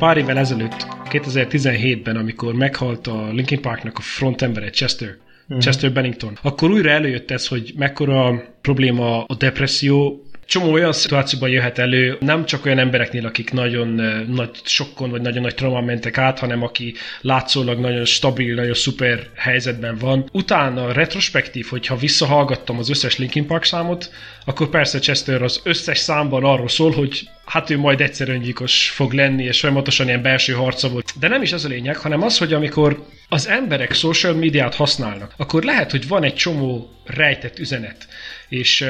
pár évvel ezelőtt, 2017-ben, amikor meghalt a Linkin Parknak a frontembere Chester, mm. Chester Bennington, akkor újra előjött ez, hogy mekkora probléma a depresszió, csomó olyan szituációban jöhet elő, nem csak olyan embereknél, akik nagyon nagy sokkon vagy nagyon nagy trauma mentek át, hanem aki látszólag nagyon stabil, nagyon szuper helyzetben van. Utána retrospektív, hogyha visszahallgattam az összes Linkin Park számot, akkor persze Chester az összes számban arról szól, hogy hát ő majd egyszer öngyilkos fog lenni, és folyamatosan ilyen belső harca volt. De nem is ez a lényeg, hanem az, hogy amikor az emberek social médiát használnak, akkor lehet, hogy van egy csomó rejtett üzenet. És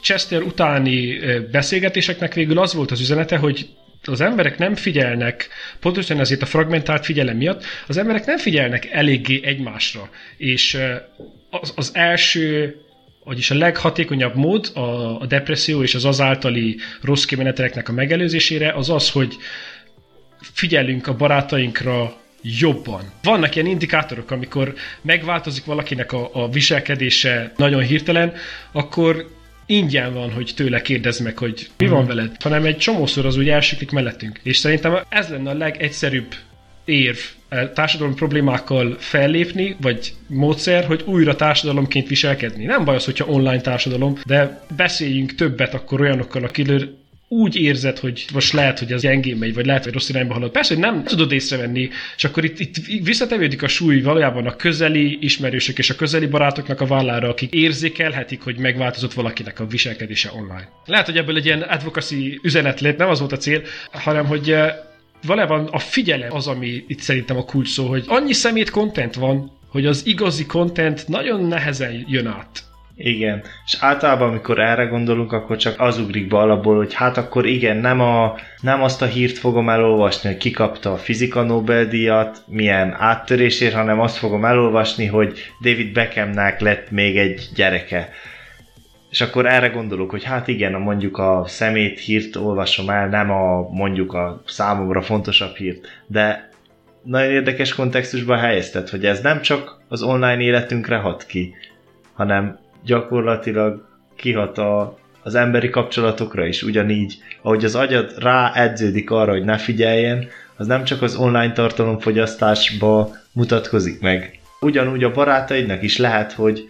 Chester utáni beszélgetéseknek végül az volt az üzenete, hogy az emberek nem figyelnek, pontosan ezért a fragmentált figyelem miatt, az emberek nem figyelnek eléggé egymásra. És az, az első vagyis a leghatékonyabb mód a, a depresszió és az azáltali rossz kimeneteleknek a megelőzésére az az, hogy figyelünk a barátainkra jobban. Vannak ilyen indikátorok, amikor megváltozik valakinek a, a viselkedése nagyon hirtelen, akkor ingyen van, hogy tőle kérdezd meg, hogy mi van mhm. veled, hanem egy csomószor az úgy elsiklik mellettünk. És szerintem ez lenne a legegyszerűbb érv e, társadalmi problémákkal fellépni, vagy módszer, hogy újra társadalomként viselkedni. Nem baj az, hogyha online társadalom, de beszéljünk többet akkor olyanokkal, akiről úgy érzed, hogy most lehet, hogy ez gyengén megy, vagy lehet, hogy rossz irányba halad. Persze, hogy nem tudod észrevenni, és akkor itt, itt visszatevődik a súly valójában a közeli ismerősök és a közeli barátoknak a vállára, akik érzékelhetik, hogy megváltozott valakinek a viselkedése online. Lehet, hogy ebből egy ilyen advocacy üzenet lett, nem az volt a cél, hanem hogy eh, valójában a figyelem az, ami itt szerintem a kulcs szó, hogy annyi szemét content van, hogy az igazi content nagyon nehezen jön át. Igen, és általában amikor erre gondolunk, akkor csak az ugrik be alapból, hogy hát akkor igen, nem, a, nem azt a hírt fogom elolvasni, hogy kikapta a fizika Nobel-díjat, milyen áttörésért, hanem azt fogom elolvasni, hogy David Beckhamnek lett még egy gyereke. És akkor erre gondolok, hogy hát igen, a mondjuk a szemét hírt olvasom el, nem a mondjuk a számomra fontosabb hírt, de nagyon érdekes kontextusban helyezted, hogy ez nem csak az online életünkre hat ki, hanem gyakorlatilag kihat a, az emberi kapcsolatokra is, ugyanígy, ahogy az agyad rá edződik arra, hogy ne figyeljen, az nem csak az online tartalomfogyasztásba mutatkozik meg. Ugyanúgy a barátaidnak is lehet, hogy,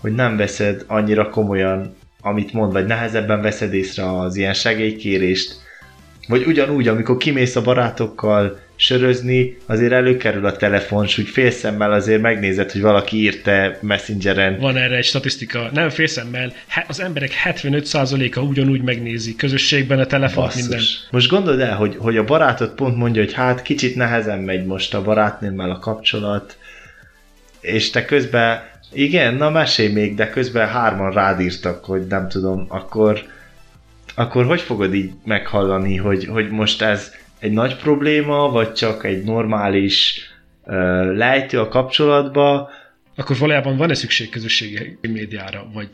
hogy nem veszed annyira komolyan, amit mond, vagy nehezebben veszed észre az ilyen segélykérést, vagy ugyanúgy, amikor kimész a barátokkal sörözni, azért előkerül a telefon, és úgy félszemmel azért megnézed, hogy valaki írte messengeren. Van erre egy statisztika, nem félszemmel, az emberek 75%-a ugyanúgy megnézi közösségben a telefon minden. Most gondold el, hogy, hogy a barátod pont mondja, hogy hát kicsit nehezen megy most a barátnőmmel a kapcsolat, és te közben, igen, na mesélj még, de közben hárman rád írtak, hogy nem tudom, akkor akkor hogy fogod így meghallani, hogy, hogy most ez egy nagy probléma, vagy csak egy normális uh, lejtő a kapcsolatba? Akkor valójában van-e szükség közösségi médiára, vagy,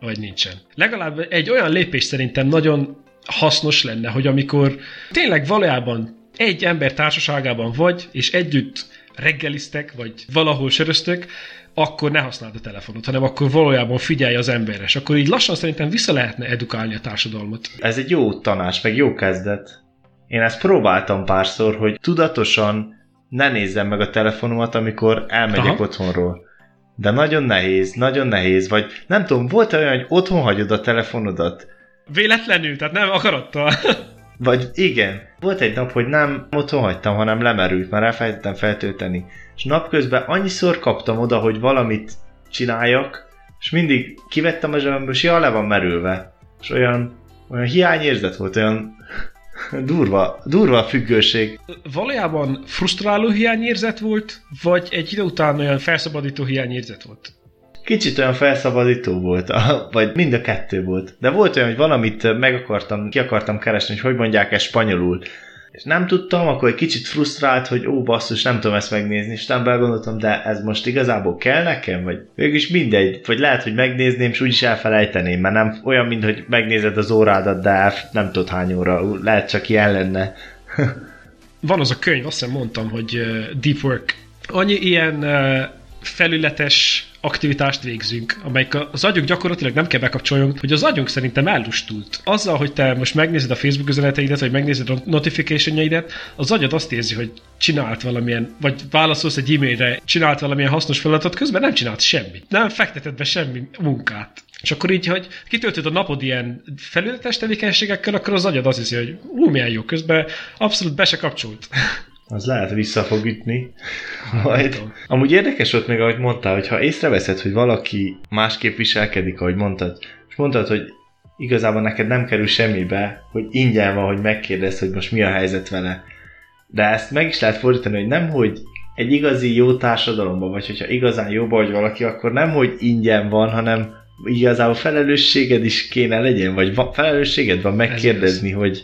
vagy nincsen? Legalább egy olyan lépés szerintem nagyon hasznos lenne, hogy amikor tényleg valójában egy ember társaságában vagy, és együtt reggeliztek, vagy valahol söröztök, akkor ne használd a telefonot, hanem akkor valójában figyelj az emberre, és akkor így lassan szerintem vissza lehetne edukálni a társadalmat. Ez egy jó tanács, meg jó kezdet. Én ezt próbáltam párszor, hogy tudatosan ne nézzem meg a telefonomat, amikor elmegyek Aha. otthonról. De nagyon nehéz, nagyon nehéz, vagy nem tudom, volt -e olyan, hogy otthon hagyod a telefonodat? Véletlenül, tehát nem akarattal. Vagy igen, volt egy nap, hogy nem otthon hagytam, hanem lemerült, már elfelejtettem feltölteni. És napközben annyiszor kaptam oda, hogy valamit csináljak, és mindig kivettem a zsebemből, és ja, le van merülve. És olyan, olyan hiányérzet volt, olyan durva, durva a függőség. Valójában frusztráló hiányérzet volt, vagy egy idő után olyan felszabadító hiányérzet volt? Kicsit olyan felszabadító volt, vagy mind a kettő volt. De volt olyan, hogy valamit meg akartam, ki akartam keresni, hogy hogy mondják ezt spanyolul. És nem tudtam, akkor egy kicsit frusztrált, hogy ó, basszus, nem tudom ezt megnézni, és nem belgondoltam, de ez most igazából kell nekem, vagy mégis mindegy, vagy lehet, hogy megnézném, és úgyis elfelejteném, mert nem olyan, mint hogy megnézed az órádat, de nem tudod hány óra, lehet csak ilyen lenne. Van az a könyv, azt hiszem mondtam, hogy Deep Work. Annyi ilyen felületes aktivitást végzünk, amelyik az agyunk gyakorlatilag nem kell bekapcsoljon, hogy az agyunk szerintem ellustult. Azzal, hogy te most megnézed a Facebook üzeneteidet, vagy megnézed a notification az agyad azt érzi, hogy csinált valamilyen, vagy válaszolsz egy e-mailre, csinált valamilyen hasznos feladatot, közben nem csinált semmit. Nem fekteted be semmi munkát. És akkor így, hogy kitöltöd a napod ilyen felületes tevékenységekkel, akkor az agyad azt hiszi, hogy ú, milyen jó, közben abszolút be se kapcsolt. Az lehet vissza fog ütni. Majd. Amúgy érdekes volt még, ahogy mondtál, hogy ha észreveszed, hogy valaki másképp viselkedik, ahogy mondtad, és mondtad, hogy igazából neked nem kerül semmibe, hogy ingyen van, hogy megkérdezd, hogy most mi a helyzet vele. De ezt meg is lehet fordítani, hogy nem, hogy egy igazi jó társadalomban, vagy hogyha igazán jó vagy valaki, akkor nem, hogy ingyen van, hanem igazából felelősséged is kéne legyen, vagy va- felelősséged van megkérdezni, hogy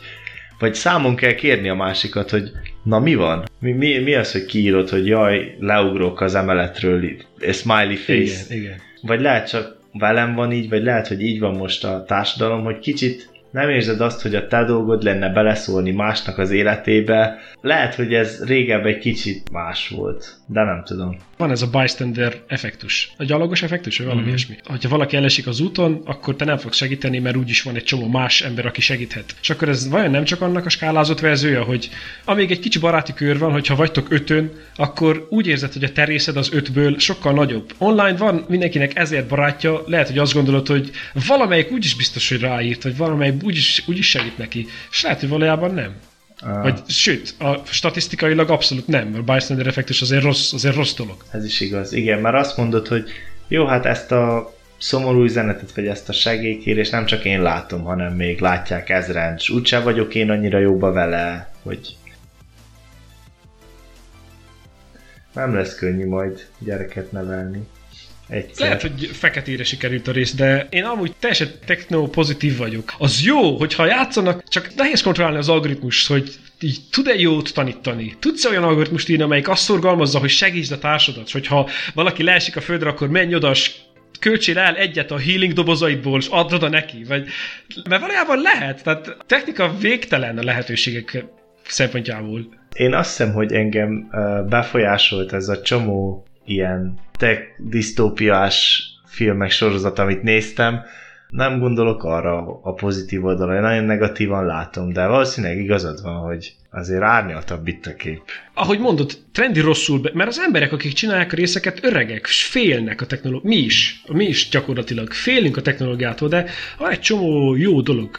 vagy számon kell kérni a másikat, hogy na mi van? Mi, mi, mi az, hogy kiírod, hogy jaj, leugrok az emeletről, smiley face. Igen, igen. Vagy lehet csak velem van így, vagy lehet, hogy így van most a társadalom, hogy kicsit nem érzed azt, hogy a te dolgod lenne beleszólni másnak az életébe. Lehet, hogy ez régebb egy kicsit más volt, de nem tudom. Van ez a bystander effektus, a gyalogos effektus, vagy valami mm-hmm. ilyesmi. Ha valaki elesik az úton, akkor te nem fogsz segíteni, mert úgyis van egy csomó más ember, aki segíthet. És akkor ez vajon nem csak annak a skálázott verziója, hogy amíg egy kicsi baráti kör van, hogyha vagytok ötön, akkor úgy érzed, hogy a terészed az ötből sokkal nagyobb. Online van mindenkinek ezért barátja, lehet, hogy azt gondolod, hogy valamelyik úgyis biztos, hogy ráírt, vagy valamelyik úgyis, úgyis segít neki. És lehet, hogy valójában nem. Uh, Vagy, sőt, a statisztikailag abszolút nem, mert bystander effektus azért rossz, azért rossz dolog. Ez is igaz. Igen, mert azt mondod, hogy jó, hát ezt a szomorú üzenetet, vagy ezt a segélykérést nem csak én látom, hanem még látják ezren, és úgyse vagyok én annyira jóba vele, hogy nem lesz könnyű majd gyereket nevelni. Egyszer. Lehet, hogy feketére sikerült a rész, de én amúgy teljesen techno pozitív vagyok. Az jó, hogyha játszanak, csak nehéz kontrollálni az algoritmus, hogy így tud-e jót tanítani? Tudsz olyan algoritmust írni, amelyik azt szorgalmazza, hogy segítsd a társadat, hogyha valaki leesik a földre, akkor menj oda, költsél el egyet a healing dobozaidból, és add oda neki, vagy... Mert valójában lehet, tehát technika végtelen a lehetőségek szempontjából. Én azt hiszem, hogy engem befolyásolt ez a csomó ilyen tech disztópiás filmek sorozat, amit néztem, nem gondolok arra a pozitív oldalra, én nagyon negatívan látom, de valószínűleg igazad van, hogy azért árnyaltabb itt a kép. Ahogy mondod, trendi rosszul, be, mert az emberek, akik csinálják a részeket, öregek, félnek a technológia. Mi is, mi is gyakorlatilag félünk a technológiától, de van egy csomó jó dolog.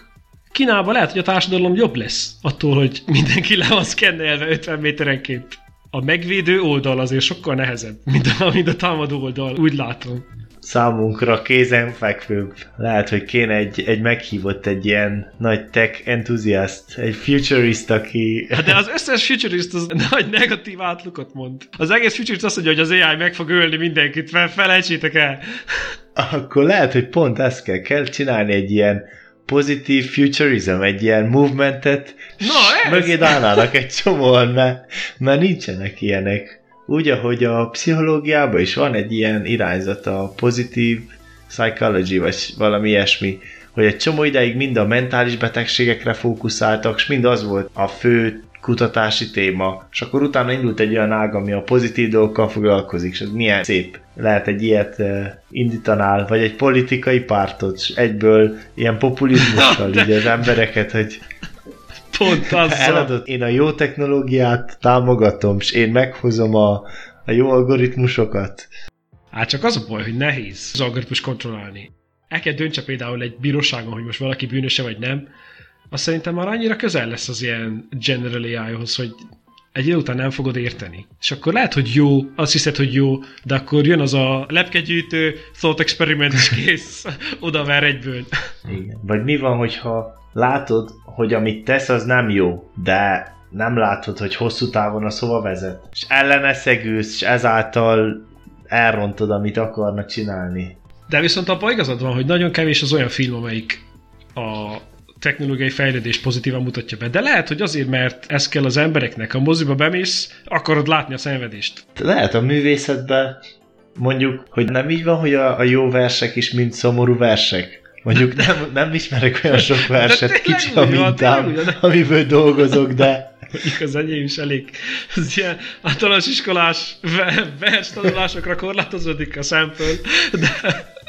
Kínában lehet, hogy a társadalom jobb lesz attól, hogy mindenki le van szkennelve 50 méterenként a megvédő oldal azért sokkal nehezebb, mint a, mint a támadó oldal, úgy látom. Számunkra kézenfekvőbb. Lehet, hogy kéne egy, egy meghívott, egy ilyen nagy tech entuziast, egy futurist, aki... Hát de az összes futurist az nagy negatív átlukot mond. Az egész futurist azt mondja, hogy az AI meg fog ölni mindenkit, fel, felejtsétek el. Akkor lehet, hogy pont ezt kell, kell csinálni egy ilyen pozitív futurism, egy ilyen movementet, Na, mögé állnának egy csomóan, mert, mert nincsenek ilyenek. Úgy, ahogy a pszichológiában is van egy ilyen irányzat, a pozitív psychology, vagy valami ilyesmi, hogy egy csomó ideig mind a mentális betegségekre fókuszáltak, és mind az volt a fő kutatási téma, és akkor utána indult egy olyan ág, ami a pozitív dolgokkal foglalkozik, és ez milyen szép. Lehet egy ilyet indítanál, vagy egy politikai pártot, és egyből ilyen populizmussal így az embereket, hogy Pont az. Eladott. Én a jó technológiát támogatom, és én meghozom a, a jó algoritmusokat. Hát csak az a baj, hogy nehéz az algoritmus kontrollálni. El kell döntse például egy bíróságon, hogy most valaki bűnöse vagy nem, azt szerintem már annyira közel lesz az ilyen general AI-hoz, hogy egy idő után nem fogod érteni. És akkor lehet, hogy jó, azt hiszed, hogy jó, de akkor jön az a lepkegyűjtő thought experiment, és kész, oda ver egyből. Igen. Vagy mi van, hogyha látod, hogy amit tesz, az nem jó, de nem látod, hogy hosszú távon az hova vezet. És ellene szegülsz, és ezáltal elrontod, amit akarnak csinálni. De viszont abban igazad van, hogy nagyon kevés az olyan film, amelyik a technológiai fejlődés pozitívan mutatja be. De lehet, hogy azért, mert ez kell az embereknek. A moziba bemész, akarod látni a szenvedést. Lehet a művészetben mondjuk, hogy nem így van, hogy a, a jó versek is mind szomorú versek. Mondjuk nem, nem ismerek olyan sok verset, kicsi a mintám, amiből dolgozok, de Mondjuk az enyém is elég, az ilyen általános iskolás vers tanulásokra korlátozódik a sample, de...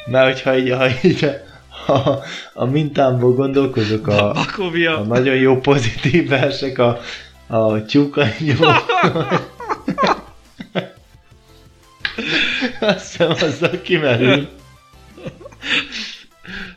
Mert hogyha így, ha így a, a mintámból gondolkozok, a, a, a nagyon jó pozitív versek, a, a tyúkanyó. Azt hiszem, azzal kimerül.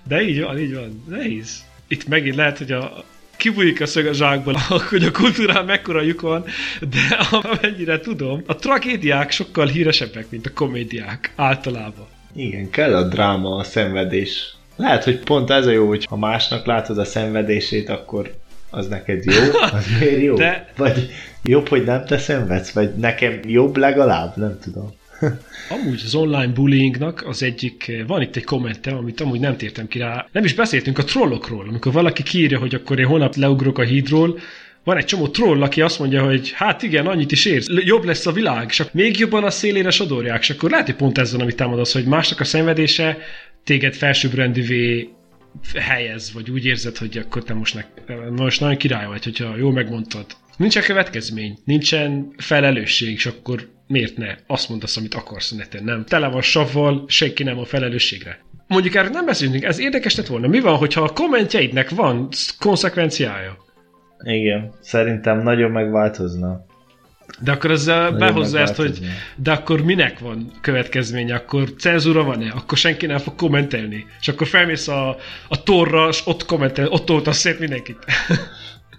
De így van, így van. Nehéz. Itt megint lehet, hogy a, kibújik a szög a zsákból, hogy a kultúrán mekkora lyuk van, de amennyire tudom, a tragédiák sokkal híresebbek, mint a komédiák általában. Igen, kell a dráma, a szenvedés. Lehet, hogy pont ez a jó, hogy ha másnak látod a szenvedését, akkor az neked jó, az miért jó? De... Vagy jobb, hogy nem te szenvedsz, vagy nekem jobb legalább, nem tudom. Amúgy az online bullyingnak az egyik, van itt egy kommentem, amit amúgy nem tértem ki rá. Nem is beszéltünk a trollokról, amikor valaki kiírja, hogy akkor én holnap leugrok a hídról, van egy csomó troll, aki azt mondja, hogy hát igen, annyit is érsz, jobb lesz a világ, és még jobban a szélére sodorják, és akkor lehet, hogy pont ez van, amit támadasz, hogy másnak a szenvedése téged felsőbbrendűvé helyez, vagy úgy érzed, hogy akkor te most, ne, most nagyon király vagy, hogyha jól megmondtad. Nincsen következmény, nincsen felelősség, és akkor miért ne? Azt mondasz, amit akarsz neten, nem? Tele van savval, senki nem a felelősségre. Mondjuk erről nem beszélünk, ez érdekes lett volna. Mi van, hogyha a kommentjeidnek van konsekvenciája? Igen, szerintem nagyon megváltozna. De akkor ezzel behozza ezt, hogy de akkor minek van következménye? Akkor cenzúra van-e? Akkor senki nem fog kommentelni. És akkor felmész a, a torra, és ott kommentel, ott toltasz szét mindenkit.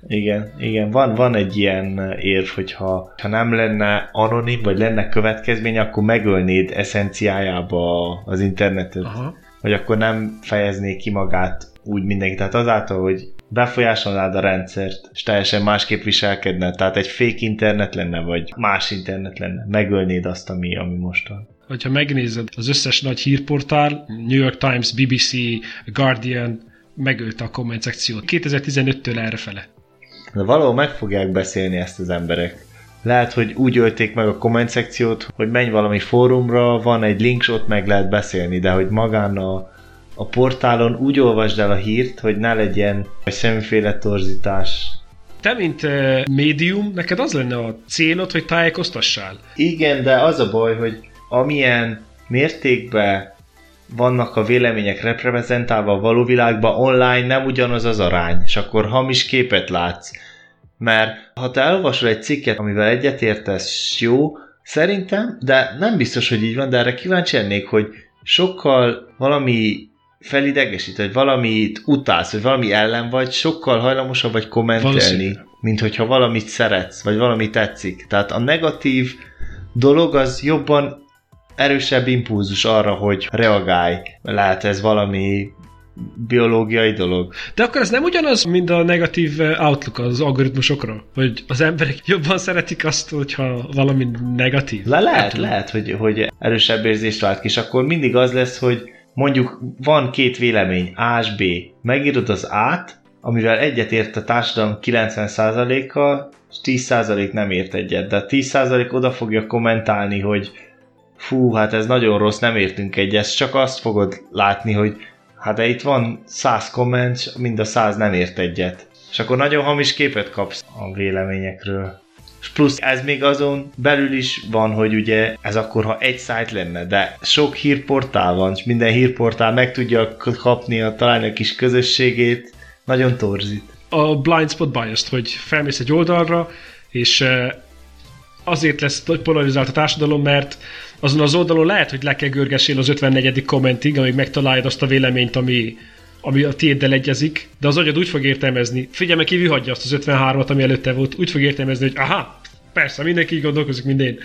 Igen, igen, van, van egy ilyen érv, hogyha ha nem lenne anonim, vagy lenne következmény, akkor megölnéd eszenciájába az internetet. Aha. Vagy akkor nem fejezné ki magát úgy mindenki. Tehát azáltal, hogy befolyásolnád a rendszert, és teljesen másképp viselkedne, tehát egy fake internet lenne, vagy más internet lenne, megölnéd azt, ami, ami most van. Hogyha megnézed az összes nagy hírportál, New York Times, BBC, Guardian, megölte a komment szekciót. 2015-től errefele. De valahol meg fogják beszélni ezt az emberek. Lehet, hogy úgy ölték meg a komment szekciót, hogy menj valami fórumra, van egy link, ott meg lehet beszélni, de hogy magán a, a portálon úgy olvasd el a hírt, hogy ne legyen semmiféle torzítás. Te, mint uh, médium, neked az lenne a célod, hogy tájékoztassál? Igen, de az a baj, hogy amilyen mértékben vannak a vélemények reprezentálva a való világban, online nem ugyanaz az arány, és akkor hamis képet látsz. Mert ha te elolvasol egy cikket, amivel egyetértesz, jó, szerintem, de nem biztos, hogy így van, de erre kíváncsi lennék, hogy sokkal valami felidegesít, vagy valamit utálsz, vagy valami ellen vagy, sokkal hajlamosabb vagy kommentelni, mint hogyha valamit szeretsz, vagy valami tetszik. Tehát a negatív dolog az jobban erősebb impulzus arra, hogy reagálj. Lehet ez valami biológiai dolog. De akkor ez nem ugyanaz, mint a negatív outlook az algoritmusokra? Hogy az emberek jobban szeretik azt, hogyha valami negatív? Le lehet, hát, lehet, hogy, hogy erősebb érzést vált ki, és akkor mindig az lesz, hogy mondjuk van két vélemény, A és B. Megírod az A-t, amivel egyetért a társadalom 90%-a, és 10% nem ért egyet, de a 10% oda fogja kommentálni, hogy fú, hát ez nagyon rossz, nem értünk egyet, csak azt fogod látni, hogy hát de itt van 100 komment, mind a 100 nem ért egyet. És akkor nagyon hamis képet kapsz a véleményekről. Plusz ez még azon belül is van, hogy ugye ez akkor, ha egy szájt lenne, de sok hírportál van, és minden hírportál meg tudja kapni a találni a kis közösségét, nagyon torzít. A blind spot bias hogy felmész egy oldalra, és eh, azért lesz polarizált a társadalom, mert azon az oldalon lehet, hogy le kell görgessél az 54. kommentig, amíg megtaláld azt a véleményt, ami, ami a tiéddel egyezik, de az agyad úgy fog értelmezni, figyelme kívül hagyja azt az 53-at, ami előtte volt, úgy fog értelmezni, hogy aha, persze, mindenki így gondolkozik, mint én.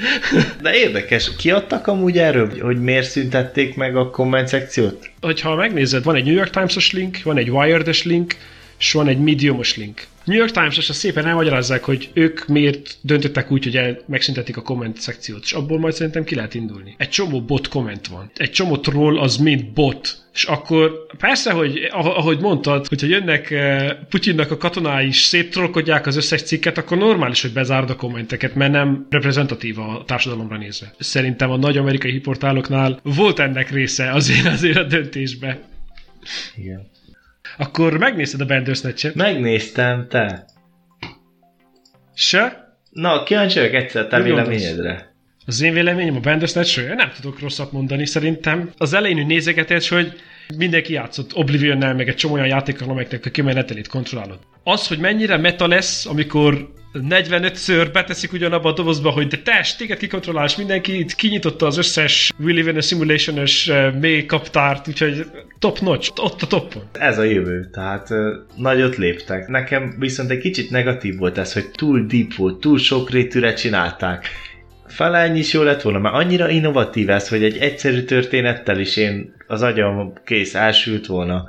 De érdekes, kiadtak amúgy erről, hogy miért szüntették meg a komment szekciót? Hogyha megnézed, van egy New York Times-os link, van egy Wired-es link, és van egy Medium-os link. New York Times-os szépen elmagyarázzák, hogy ők miért döntöttek úgy, hogy el, megszüntetik a komment szekciót, és abból majd szerintem ki lehet indulni. Egy csomó bot komment van. Egy csomó troll az mind bot. És akkor persze, hogy ahogy mondtad, hogyha jönnek eh, Putyinnak a katonái is széttrollkodják az összes cikket, akkor normális, hogy bezárd a kommenteket, mert nem reprezentatív a társadalomra nézve. Szerintem a nagy amerikai hiportáloknál volt ennek része azért, azért a döntésbe. Igen. Akkor megnézted a Bandersnatch-et? Megnéztem, te. Se? Na, kíváncsi vagyok egyszer te véleményedre. Az én véleményem a Bandersnatch-ről, nem tudok rosszat mondani szerintem. Az elején nézegetés, hogy mindenki játszott oblivion meg egy csomó olyan játékkal, amelyeknek a kimenetelét kontrollálod. Az, hogy mennyire meta lesz, amikor 45-ször beteszik ugyanabba a dobozba, hogy de test, téged kikontrollálás, mindenki itt kinyitotta az összes We Live in a Simulation-ös uh, mély kaptárt, úgyhogy top notch, ott a toppon. Ez a jövő, tehát uh, nagyot léptek. Nekem viszont egy kicsit negatív volt ez, hogy túl deep volt, túl sok rétűre csinálták. Fele ennyi is jó lett volna, mert annyira innovatív ez, hogy egy egyszerű történettel is én az agyam kész, elsült volna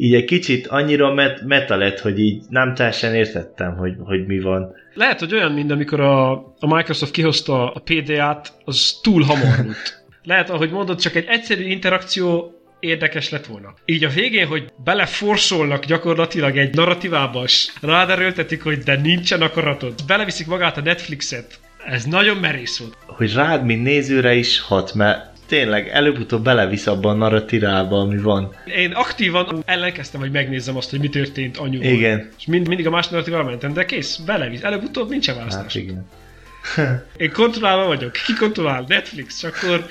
így egy kicsit annyira met- meta lett, hogy így nem teljesen értettem, hogy, hogy mi van. Lehet, hogy olyan, mint amikor a, a Microsoft kihozta a PDA-t, az túl hamar volt. Lehet, ahogy mondod, csak egy egyszerű interakció érdekes lett volna. Így a végén, hogy beleforszolnak gyakorlatilag egy narratívába, és ráderőltetik, hogy de nincsen akaratod. Beleviszik magát a Netflixet. Ez nagyon merész volt. Hogy rád, mint nézőre is hat, mert tényleg előbb-utóbb belevisz abban a narratívába, ami van. Én aktívan ellenkeztem, hogy megnézzem azt, hogy mi történt anyuval. Igen. És mind, mindig a más narratívába mentem, de kész, belevisz. Előbb-utóbb nincsen választás. Hát igen. Én kontrollálva vagyok. Ki kontrollál? Netflix. Csak akkor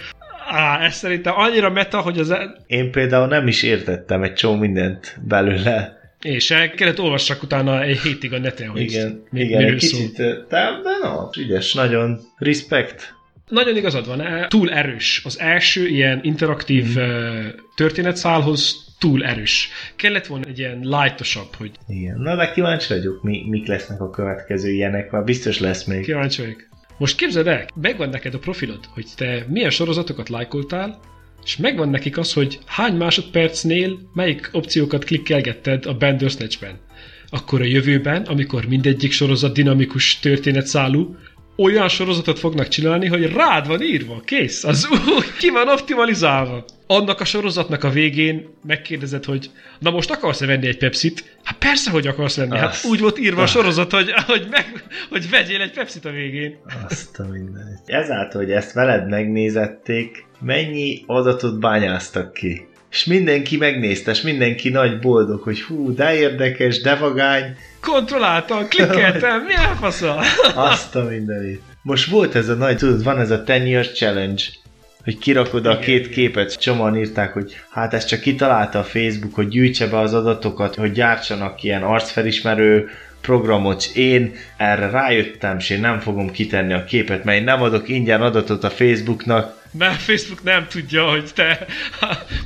Á, ez szerintem annyira meta, hogy az... Én például nem is értettem egy csomó mindent belőle. És el kellett olvassak utána egy hétig a neten, hogy igen, igen, egy kicsit, de, de no, ügyes, nagyon respect nagyon igazad van, túl erős. Az első ilyen interaktív mm. történetszálhoz túl erős. Kellett volna egy ilyen lightosabb, hogy... Igen, na de kíváncsi vagyok, mi, mik lesznek a következő ilyenek, már biztos lesz még. Kíváncsi vagyok. Most képzeld el, megvan neked a profilod, hogy te milyen sorozatokat lájkoltál, és megvan nekik az, hogy hány másodpercnél melyik opciókat klikkelgetted a Bandersnatch-ben. Akkor a jövőben, amikor mindegyik sorozat dinamikus történetszálú, olyan sorozatot fognak csinálni, hogy rád van írva, kész, az úgy ki van optimalizálva. Annak a sorozatnak a végén megkérdezed, hogy na most akarsz-e venni egy Pepsit? Hát persze, hogy akarsz venni. Hát Azt úgy volt írva a sorozat, hogy, hogy, meg, hogy vegyél egy Pepsit a végén. Azt a mindenit. Ezáltal, hogy ezt veled megnézették, mennyi adatot bányáztak ki? És mindenki megnézte, és mindenki nagy boldog, hogy hú, de érdekes, de vagány. Kontrolláltam, klikkeltem, mi elfasza? Azt a mindenit. Most volt ez a nagy, tudod, van ez a 10 years challenge, hogy kirakod a két képet, csomóan írták, hogy hát ezt csak kitalálta a Facebook, hogy gyűjtse be az adatokat, hogy gyártsanak ilyen arcfelismerő programot, és én erre rájöttem, és én nem fogom kitenni a képet, mert én nem adok ingyen adatot a Facebooknak, mert Facebook nem tudja, hogy te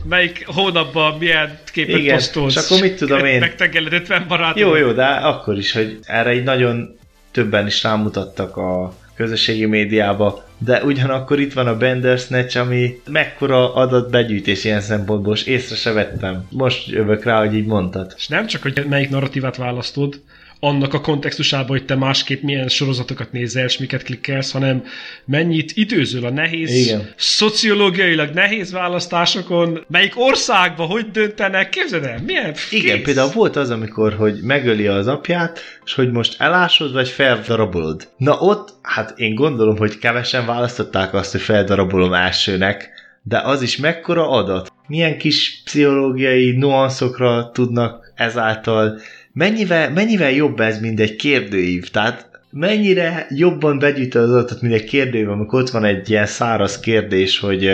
melyik hónapban milyen képet Igen, posztolsz. és akkor mit tudom én? Megtegeled 50 barátot. Jó, jó, de akkor is, hogy erre egy nagyon többen is rámutattak a közösségi médiába, de ugyanakkor itt van a Bandersnatch, ami mekkora adatbegyűjtés ilyen szempontból, és észre se vettem. Most jövök rá, hogy így mondtad. És nem csak, hogy melyik narratívát választod, annak a kontextusában, hogy te másképp milyen sorozatokat nézel, és miket klikkelsz, hanem mennyit időzöl a nehéz, Igen. szociológiailag nehéz választásokon, melyik országban hogy döntenek, képzeld el, milyen Igen, kész. például volt az, amikor, hogy megöli az apját, és hogy most elásod, vagy feldarabolod. Na ott, hát én gondolom, hogy kevesen választották azt, hogy feldarabolom elsőnek, de az is mekkora adat. Milyen kis pszichológiai nuanszokra tudnak ezáltal mennyivel, mennyivel jobb ez, mint egy kérdőív? Tehát mennyire jobban begyűjt az adatot, mint egy kérdőív, amikor ott van egy ilyen száraz kérdés, hogy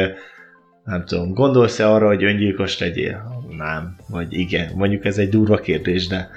nem tudom, gondolsz-e arra, hogy öngyilkos legyél? Nem, vagy igen. Mondjuk ez egy durva kérdés, de...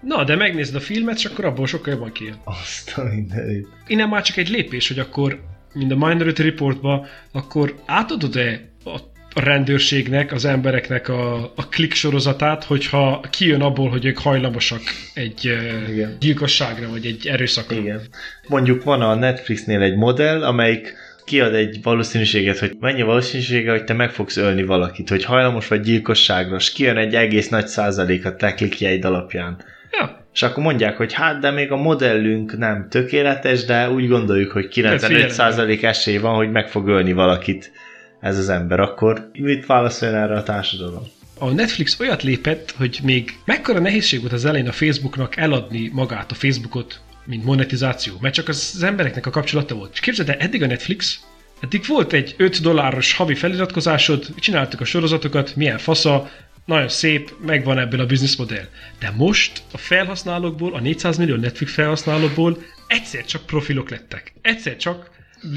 Na, de megnézd a filmet, és akkor abból sokkal jobban kijön. Azt a mindenit. Innen már csak egy lépés, hogy akkor, mint a Minority Reportba, akkor átadod-e a a rendőrségnek, az embereknek a, a klik sorozatát, hogyha kijön abból, hogy ők hajlamosak egy Igen. gyilkosságra, vagy egy erőszakra. Igen. Mondjuk van a Netflixnél egy modell, amelyik kiad egy valószínűséget, hogy mennyi valószínűsége, hogy te meg fogsz ölni valakit, hogy hajlamos vagy gyilkosságra, és kijön egy egész nagy százalék a te klikjeid alapján. Ja. És akkor mondják, hogy hát, de még a modellünk nem tökéletes, de úgy gondoljuk, hogy 95% esély van, hogy meg fog ölni valakit ez az ember, akkor mit válaszoljon erre a társadalom? A Netflix olyat lépett, hogy még mekkora nehézség volt az elején a Facebooknak eladni magát, a Facebookot, mint monetizáció, mert csak az embereknek a kapcsolata volt. És képzeld el, eddig a Netflix, eddig volt egy 5 dolláros havi feliratkozásod, csináltuk a sorozatokat, milyen fasza, nagyon szép, megvan ebből a modell. De most a felhasználókból, a 400 millió Netflix felhasználókból egyszer csak profilok lettek. Egyszer csak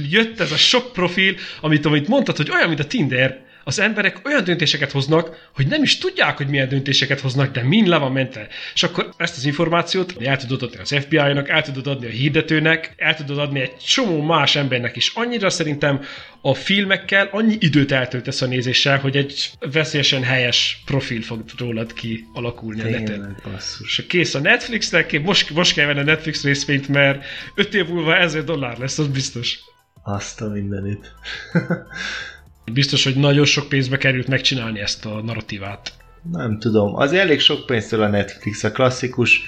jött ez a sok profil, amit, amit mondtad, hogy olyan, mint a Tinder, az emberek olyan döntéseket hoznak, hogy nem is tudják, hogy milyen döntéseket hoznak, de mind le van mentve. És akkor ezt az információt el tudod adni az FBI-nak, el tudod adni a hirdetőnek, el tudod adni egy csomó más embernek is. Annyira szerintem a filmekkel annyi időt eltöltesz a nézéssel, hogy egy veszélyesen helyes profil fog rólad ki alakulni a neten. És kész a Netflixnek, most, most kell venni a Netflix részvényt, mert 5 év múlva 1000 dollár lesz, az biztos. Azt a mindenit. Biztos, hogy nagyon sok pénzbe került megcsinálni ezt a narratívát. Nem tudom. Az elég sok pénztől a Netflix a klasszikus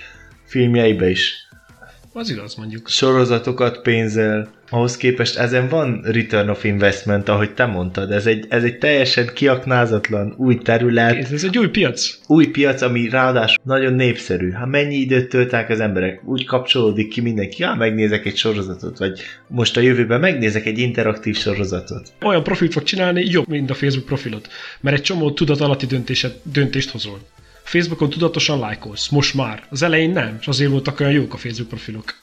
filmjeibe is. Az igaz, mondjuk. Sorozatokat pénzel, ahhoz képest ezen van return of investment, ahogy te mondtad. Ez egy, ez egy teljesen kiaknázatlan új terület. Ez, ez egy új piac. Új piac, ami ráadásul nagyon népszerű. Hát mennyi időt töltek az emberek? Úgy kapcsolódik ki mindenki, ja, megnézek egy sorozatot, vagy most a jövőben megnézek egy interaktív sorozatot. Olyan profilt fog csinálni, jobb, mint a Facebook profilot. Mert egy csomó tudatalatti döntéset, döntést hozol. Facebookon tudatosan lájkolsz, most már. Az elején nem, és azért voltak olyan jók a Facebook profilok.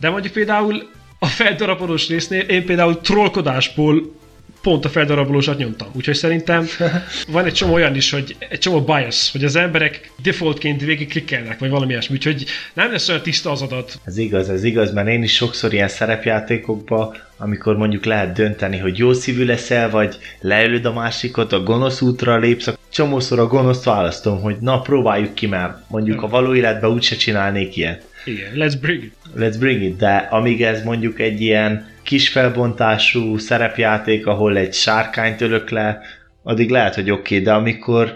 De mondjuk például a feldarabolós résznél én például trollkodásból pont a feldarabolósat nyomtam. Úgyhogy szerintem van egy csomó olyan is, hogy egy csomó bias, hogy az emberek defaultként végig klikkelnek, vagy valami ilyesmi, úgyhogy nem lesz olyan tiszta az adat. Ez igaz, ez igaz, mert én is sokszor ilyen szerepjátékokban, amikor mondjuk lehet dönteni, hogy jó szívű leszel, vagy leülöd a másikot, a gonosz útra lépsz, csomószor a gonoszt választom, hogy na próbáljuk ki, mert mondjuk a való életben úgyse csinálnék ilyet. Igen, let's bring it. Let's bring it, de amíg ez mondjuk egy ilyen kis felbontású szerepjáték, ahol egy sárkányt ölök le, addig lehet, hogy oké, okay, de amikor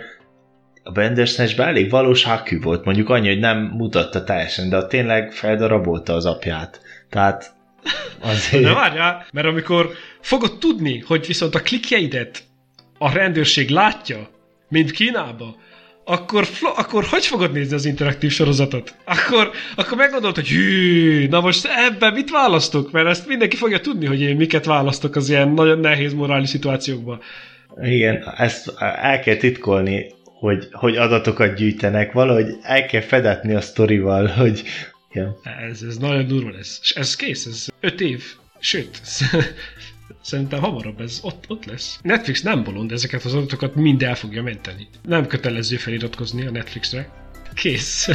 a Bandersnatch-ben elég valós hakű volt, mondjuk annyi, hogy nem mutatta teljesen, de tényleg feldarabolta az apját. Tehát azért... De várjál, mert amikor fogod tudni, hogy viszont a klikjeidet a rendőrség látja, mint Kínába, akkor, akkor hogy fogod nézni az interaktív sorozatot? Akkor, akkor meggondolod, hogy hű, na most ebben mit választok? Mert ezt mindenki fogja tudni, hogy én miket választok az ilyen nagyon nehéz morális szituációkban. Igen, ezt el kell titkolni, hogy, hogy adatokat gyűjtenek, valahogy el kell fedetni a sztorival, hogy... Ja. Ez, ez nagyon durva lesz. És ez kész, ez öt év. Sőt, Szerintem hamarabb ez ott, ott lesz. Netflix nem bolond, ezeket az adatokat mind el fogja menteni. Nem kötelező feliratkozni a Netflixre. Kész.